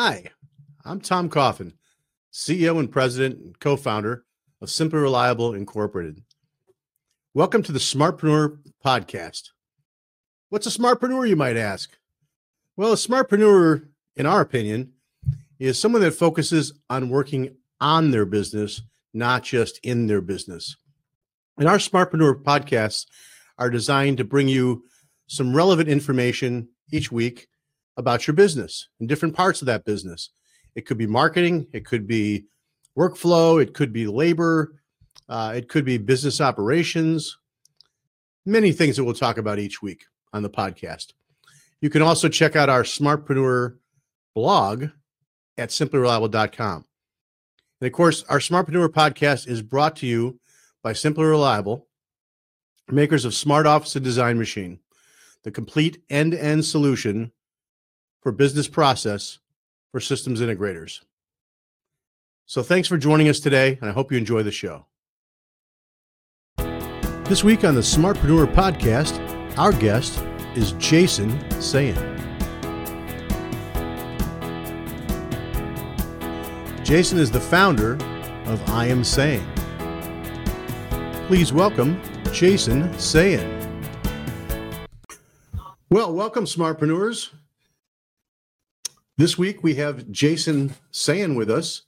Hi, I'm Tom Coffin, CEO and President and co founder of Simply Reliable Incorporated. Welcome to the Smartpreneur Podcast. What's a smartpreneur, you might ask? Well, a smartpreneur, in our opinion, is someone that focuses on working on their business, not just in their business. And our Smartpreneur podcasts are designed to bring you some relevant information each week about your business and different parts of that business. It could be marketing, it could be workflow, it could be labor, uh, it could be business operations, many things that we'll talk about each week on the podcast. You can also check out our Smartpreneur blog at simplyreliable.com. And of course, our Smartpreneur podcast is brought to you by Simply Reliable, makers of Smart Office and Design Machine, the complete end to end solution for business process for systems integrators. So thanks for joining us today, and I hope you enjoy the show. This week on the Smartpreneur podcast, our guest is Jason Sayen. Jason is the founder of I Am Sayen. Please welcome Jason Sayen. Well, welcome, Smartpreneurs. This week we have Jason Sayen with us,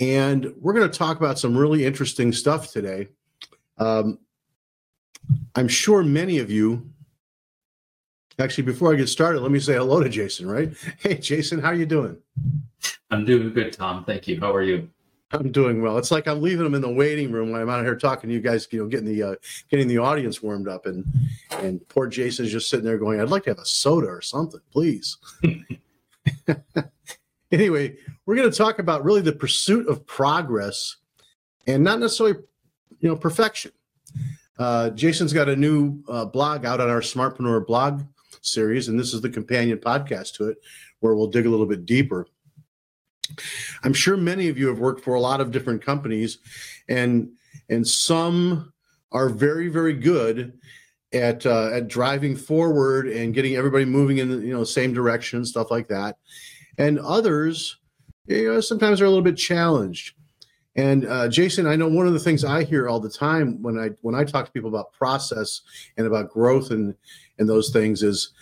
and we're going to talk about some really interesting stuff today. Um, I'm sure many of you. Actually, before I get started, let me say hello to Jason. Right? Hey, Jason, how are you doing? I'm doing good, Tom. Thank you. How are you? I'm doing well. It's like I'm leaving them in the waiting room when I'm out here talking to you guys, you know, getting the uh, getting the audience warmed up, and and poor Jason's just sitting there going, "I'd like to have a soda or something, please." anyway, we're going to talk about really the pursuit of progress and not necessarily, you know, perfection. Uh, Jason's got a new uh, blog out on our Smartpreneur blog series, and this is the companion podcast to it, where we'll dig a little bit deeper. I'm sure many of you have worked for a lot of different companies, and and some are very very good at uh, at driving forward and getting everybody moving in the you know same direction, stuff like that. And others, you know, sometimes are a little bit challenged. And uh, Jason, I know one of the things I hear all the time when I when I talk to people about process and about growth and and those things is,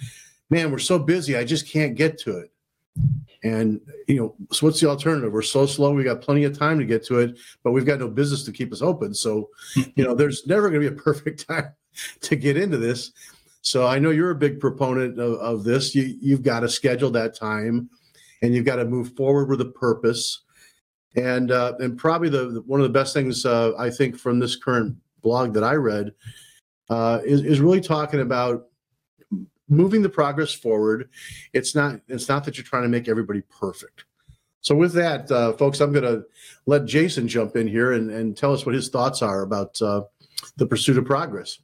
man, we're so busy, I just can't get to it. And you know, so what's the alternative? We're so slow. We got plenty of time to get to it, but we've got no business to keep us open. So, you know, there's never going to be a perfect time to get into this. So I know you're a big proponent of, of this. You, you've got to schedule that time, and you've got to move forward with a purpose. And uh, and probably the, the, one of the best things uh, I think from this current blog that I read uh, is is really talking about moving the progress forward. It's not it's not that you're trying to make everybody perfect. So with that, uh, folks, I'm going to let Jason jump in here and, and tell us what his thoughts are about uh, the pursuit of progress.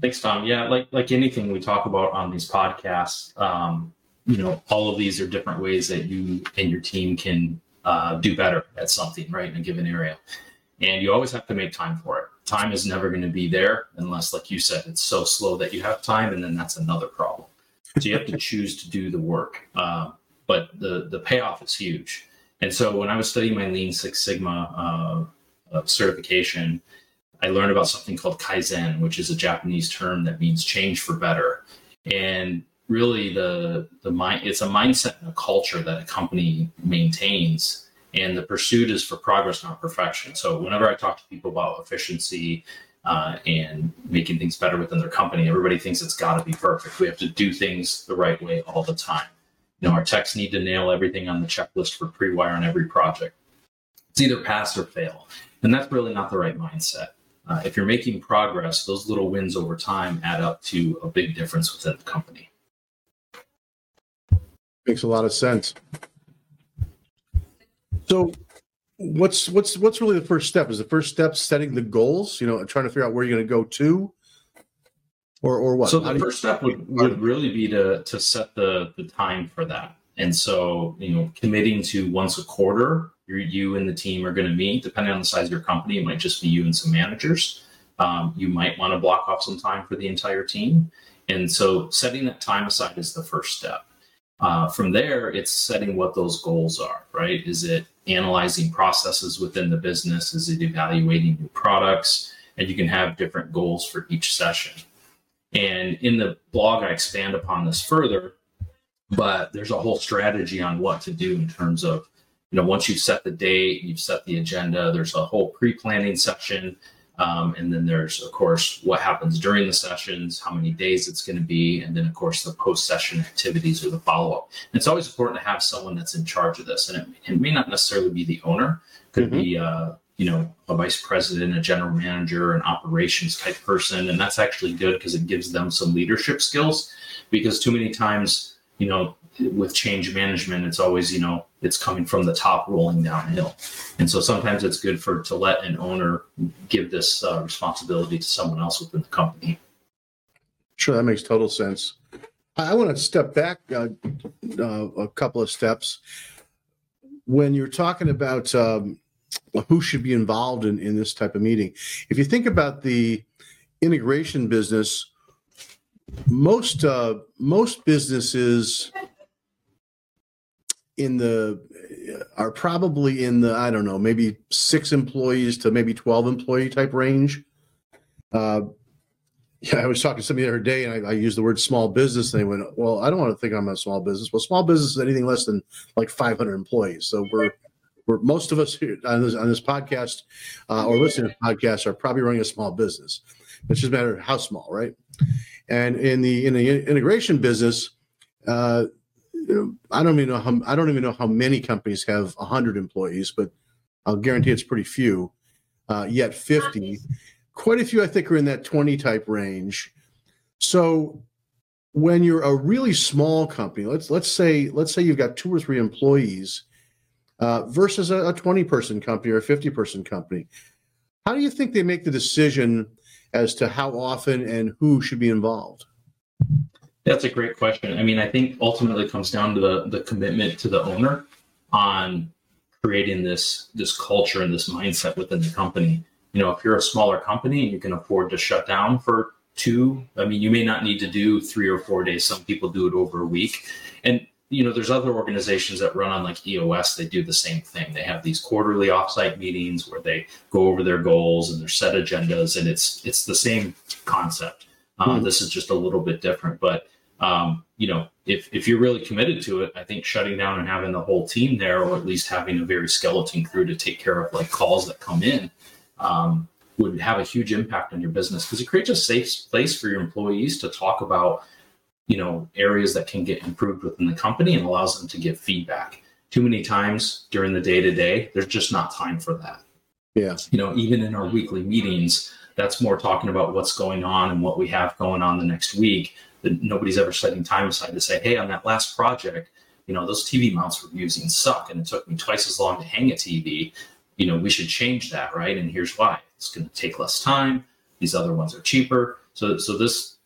Thanks, Tom. Yeah, like like anything we talk about on these podcasts, um, you know, all of these are different ways that you and your team can uh, do better at something, right, in a given area. And you always have to make time for it. Time is never going to be there unless, like you said, it's so slow that you have time, and then that's another problem. So you have to choose to do the work. Uh, but the the payoff is huge. And so when I was studying my Lean Six Sigma uh, certification, I learned about something called Kaizen, which is a Japanese term that means change for better. And really the the mind it's a mindset and a culture that a company maintains and the pursuit is for progress not perfection. So whenever i talk to people about efficiency uh, and making things better within their company everybody thinks it's got to be perfect. We have to do things the right way all the time. You know our techs need to nail everything on the checklist for pre-wire on every project. It's either pass or fail. And that's really not the right mindset uh, if you're making progress, those little wins over time add up to a big difference within the company. Makes a lot of sense. So, what's what's what's really the first step? Is the first step setting the goals? You know, trying to figure out where you're going to go to, or or what? So the first step would, would really be to to set the the time for that. And so, you know, committing to once a quarter you and the team are going to meet. Depending on the size of your company, it might just be you and some managers. Um, you might want to block off some time for the entire team. And so setting that time aside is the first step. Uh, from there, it's setting what those goals are, right? Is it analyzing processes within the business? Is it evaluating new products? And you can have different goals for each session. And in the blog, I expand upon this further, but there's a whole strategy on what to do in terms of, you know, once you've set the date, you've set the agenda, there's a whole pre planning section um, and then there's, of course, what happens during the sessions, how many days it's going to be, and then, of course, the post session activities or the follow up. It's always important to have someone that's in charge of this. And it, it may not necessarily be the owner, could mm-hmm. be, uh, you know, a vice president, a general manager, an operations type person. And that's actually good because it gives them some leadership skills. Because too many times, you know, with change management, it's always, you know, it's coming from the top rolling downhill. And so sometimes it's good for to let an owner give this uh, responsibility to someone else within the company. Sure, that makes total sense. I want to step back uh, uh, a couple of steps. When you're talking about um, who should be involved in, in this type of meeting, if you think about the integration business, most uh, most businesses in the are probably in the I don't know maybe six employees to maybe twelve employee type range. Uh, yeah, I was talking to somebody the other day, and I, I used the word small business, and they went, "Well, I don't want to think I'm a small business." Well, small business is anything less than like 500 employees. So we're we're most of us here on this on this podcast uh, or listening to podcasts are probably running a small business. It's just a matter of how small, right? And in the in the integration business, uh, I don't even know how I don't even know how many companies have hundred employees, but I'll guarantee it's pretty few. Uh, yet fifty, quite a few I think are in that twenty type range. So when you're a really small company, let's let's say let's say you've got two or three employees uh, versus a, a twenty person company or a fifty person company, how do you think they make the decision as to how often and who should be involved? That's a great question. I mean, I think ultimately it comes down to the, the commitment to the owner on creating this this culture and this mindset within the company. You know, if you're a smaller company and you can afford to shut down for two, I mean, you may not need to do three or four days. Some people do it over a week. And you know, there's other organizations that run on like EOS. They do the same thing. They have these quarterly offsite meetings where they go over their goals and their set agendas, and it's it's the same concept. Uh, mm-hmm. This is just a little bit different, but um, you know, if if you're really committed to it, I think shutting down and having the whole team there, or at least having a very skeleton crew to take care of like calls that come in, um, would have a huge impact on your business because it creates a safe place for your employees to talk about, you know, areas that can get improved within the company and allows them to give feedback. Too many times during the day to day, there's just not time for that. Yeah. You know, even in our weekly meetings, that's more talking about what's going on and what we have going on the next week. That nobody's ever setting time aside to say, hey, on that last project, you know, those TV mounts we're using suck and it took me twice as long to hang a TV. You know, we should change that, right? And here's why. It's going to take less time. These other ones are cheaper. So so this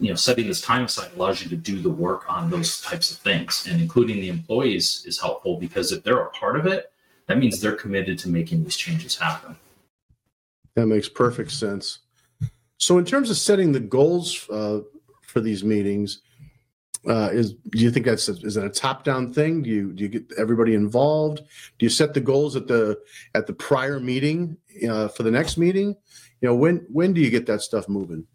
you know setting this time aside allows you to do the work on those types of things and including the employees is helpful because if they're a part of it that means they're committed to making these changes happen that makes perfect sense. So, in terms of setting the goals uh, for these meetings, uh, is do you think that's a, is that a top down thing? Do you do you get everybody involved? Do you set the goals at the at the prior meeting uh, for the next meeting? You know, when when do you get that stuff moving?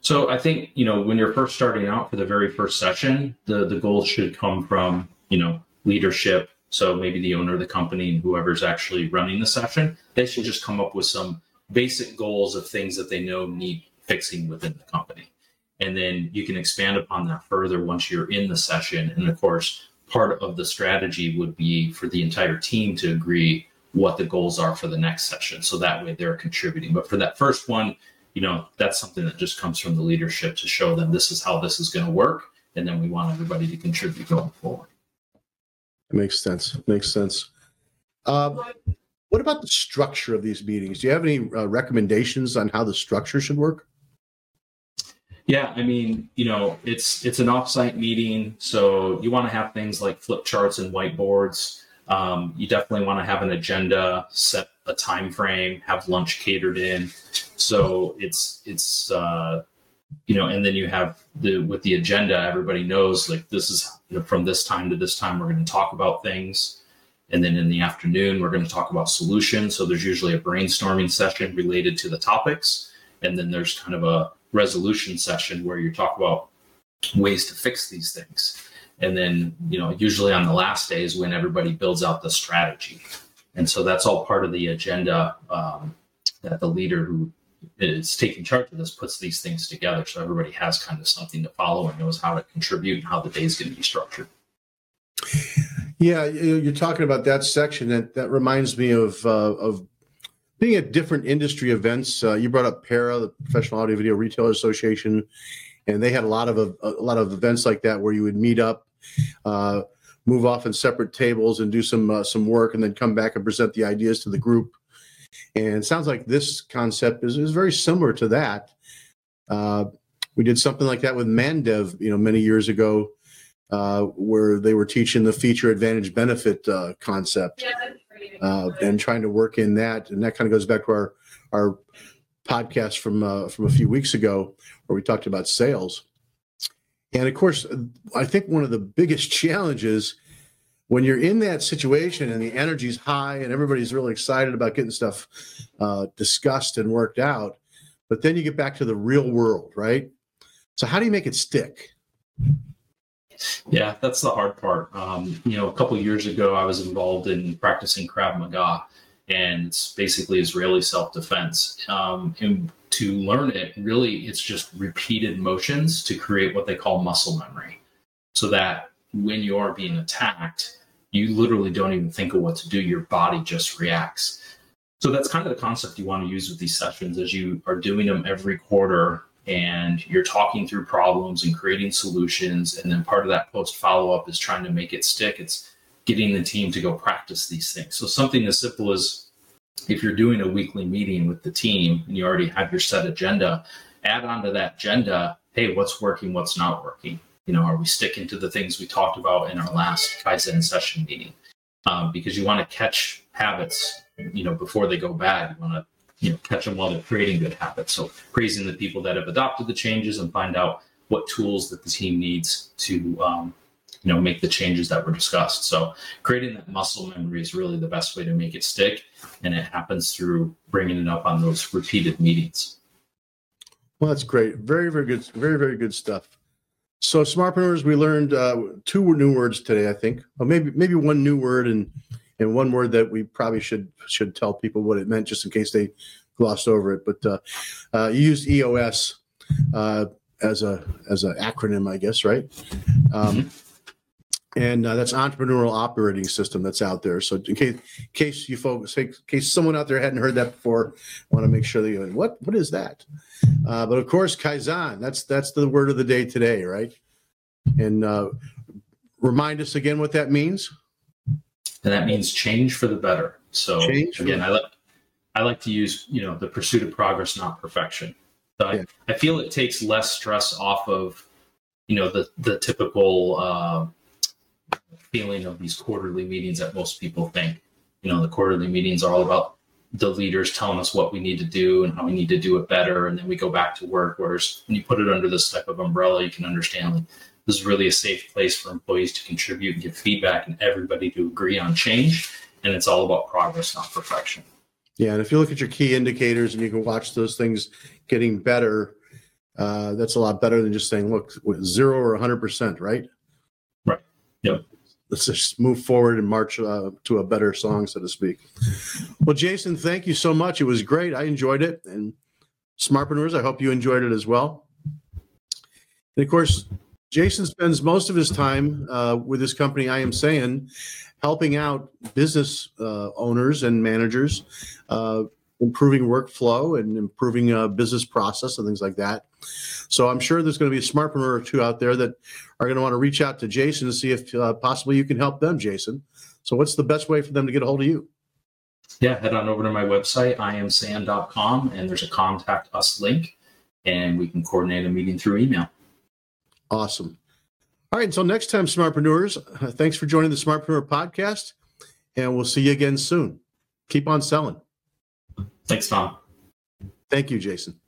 So I think you know when you're first starting out for the very first session, the the goals should come from you know leadership. So maybe the owner of the company and whoever's actually running the session, they should just come up with some basic goals of things that they know need fixing within the company. And then you can expand upon that further once you're in the session. And of course, part of the strategy would be for the entire team to agree what the goals are for the next session. So that way they're contributing. But for that first one, you know, that's something that just comes from the leadership to show them this is how this is going to work. And then we want everybody to contribute going forward. Makes sense. Makes sense. Uh, what about the structure of these meetings? Do you have any uh, recommendations on how the structure should work? Yeah, I mean, you know, it's it's an offsite meeting, so you want to have things like flip charts and whiteboards. Um, you definitely want to have an agenda, set a time frame, have lunch catered in. So it's it's uh, you know, and then you have the with the agenda, everybody knows like this is you know, from this time to this time we're going to talk about things. And then in the afternoon, we're going to talk about solutions. So there's usually a brainstorming session related to the topics. And then there's kind of a resolution session where you talk about ways to fix these things. And then, you know, usually on the last day is when everybody builds out the strategy. And so that's all part of the agenda um, that the leader who is taking charge of this puts these things together. So everybody has kind of something to follow and knows how to contribute and how the day is going to be structured. Yeah, you're talking about that section. That that reminds me of uh, of being at different industry events. Uh, you brought up PARA, the Professional Audio Video Retailer Association, and they had a lot of a, a lot of events like that where you would meet up, uh, move off in separate tables, and do some uh, some work, and then come back and present the ideas to the group. And sounds like this concept is, is very similar to that. Uh, we did something like that with Mandev, you know, many years ago uh, where they were teaching the feature advantage benefit uh, concept uh, and trying to work in that. And that kind of goes back to our our podcast from uh, from a few weeks ago where we talked about sales. And of course, I think one of the biggest challenges when you're in that situation and the energy's high and everybody's really excited about getting stuff uh, discussed and worked out, but then you get back to the real world, right? So how do you make it stick? Yeah, that's the hard part. Um, you know, a couple years ago, I was involved in practicing Krav Maga, and it's basically Israeli self-defense. Um, and to learn it, really, it's just repeated motions to create what they call muscle memory, so that when you are being attacked, you literally don't even think of what to do. Your body just reacts. So that's kind of the concept you want to use with these sessions as you are doing them every quarter and you're talking through problems and creating solutions. And then part of that post follow up is trying to make it stick. It's getting the team to go practice these things. So something as simple as if you're doing a weekly meeting with the team and you already have your set agenda, add on to that agenda, hey, what's working, what's not working? You know, are we sticking to the things we talked about in our last Kaizen session meeting? Um, because you want to catch habits, you know, before they go bad. You want to you know catch them while they're creating good habits. So praising the people that have adopted the changes and find out what tools that the team needs to um, you know make the changes that were discussed. So creating that muscle memory is really the best way to make it stick, and it happens through bringing it up on those repeated meetings. Well, that's great. Very, very good. Very, very good stuff. So, smartpreneurs, we learned uh, two new words today. I think, well, maybe maybe one new word and and one word that we probably should should tell people what it meant, just in case they glossed over it. But uh, uh, you used EOS uh, as a as an acronym, I guess, right? Um. And uh, that's entrepreneurial operating system that's out there. So in case, in case you folks, in case someone out there hadn't heard that before, I want to make sure that you what what is that? Uh, but of course, Kaizen. That's that's the word of the day today, right? And uh, remind us again what that means and that means change for the better. So change again, I like I like to use you know the pursuit of progress, not perfection. So yeah. I, I, feel it takes less stress off of you know the the typical uh, feeling of these quarterly meetings that most people think. You know, the quarterly meetings are all about the leaders telling us what we need to do and how we need to do it better, and then we go back to work. Whereas when you put it under this type of umbrella, you can understand like this is really a safe place for employees to contribute and give feedback and everybody to agree on change. And it's all about progress, not perfection. Yeah. And if you look at your key indicators and you can watch those things getting better, uh, that's a lot better than just saying, look, zero or 100%, right? Right. Yep. Let's just move forward and march uh, to a better song, so to speak. Well, Jason, thank you so much. It was great. I enjoyed it. And Smartpreneurs, I hope you enjoyed it as well. And of course, Jason spends most of his time uh, with his company, I am Sayen, helping out business uh, owners and managers, uh, improving workflow and improving uh, business process and things like that. So I'm sure there's going to be a smartpreneur or two out there that are going to want to reach out to Jason to see if uh, possibly you can help them, Jason. So what's the best way for them to get a hold of you? Yeah, head on over to my website, iamsayen.com, and there's a contact us link, and we can coordinate a meeting through email. Awesome. All right. Until next time, Smartpreneurs, uh, thanks for joining the Smartpreneur podcast, and we'll see you again soon. Keep on selling. Thanks, Tom. Thank you, Jason.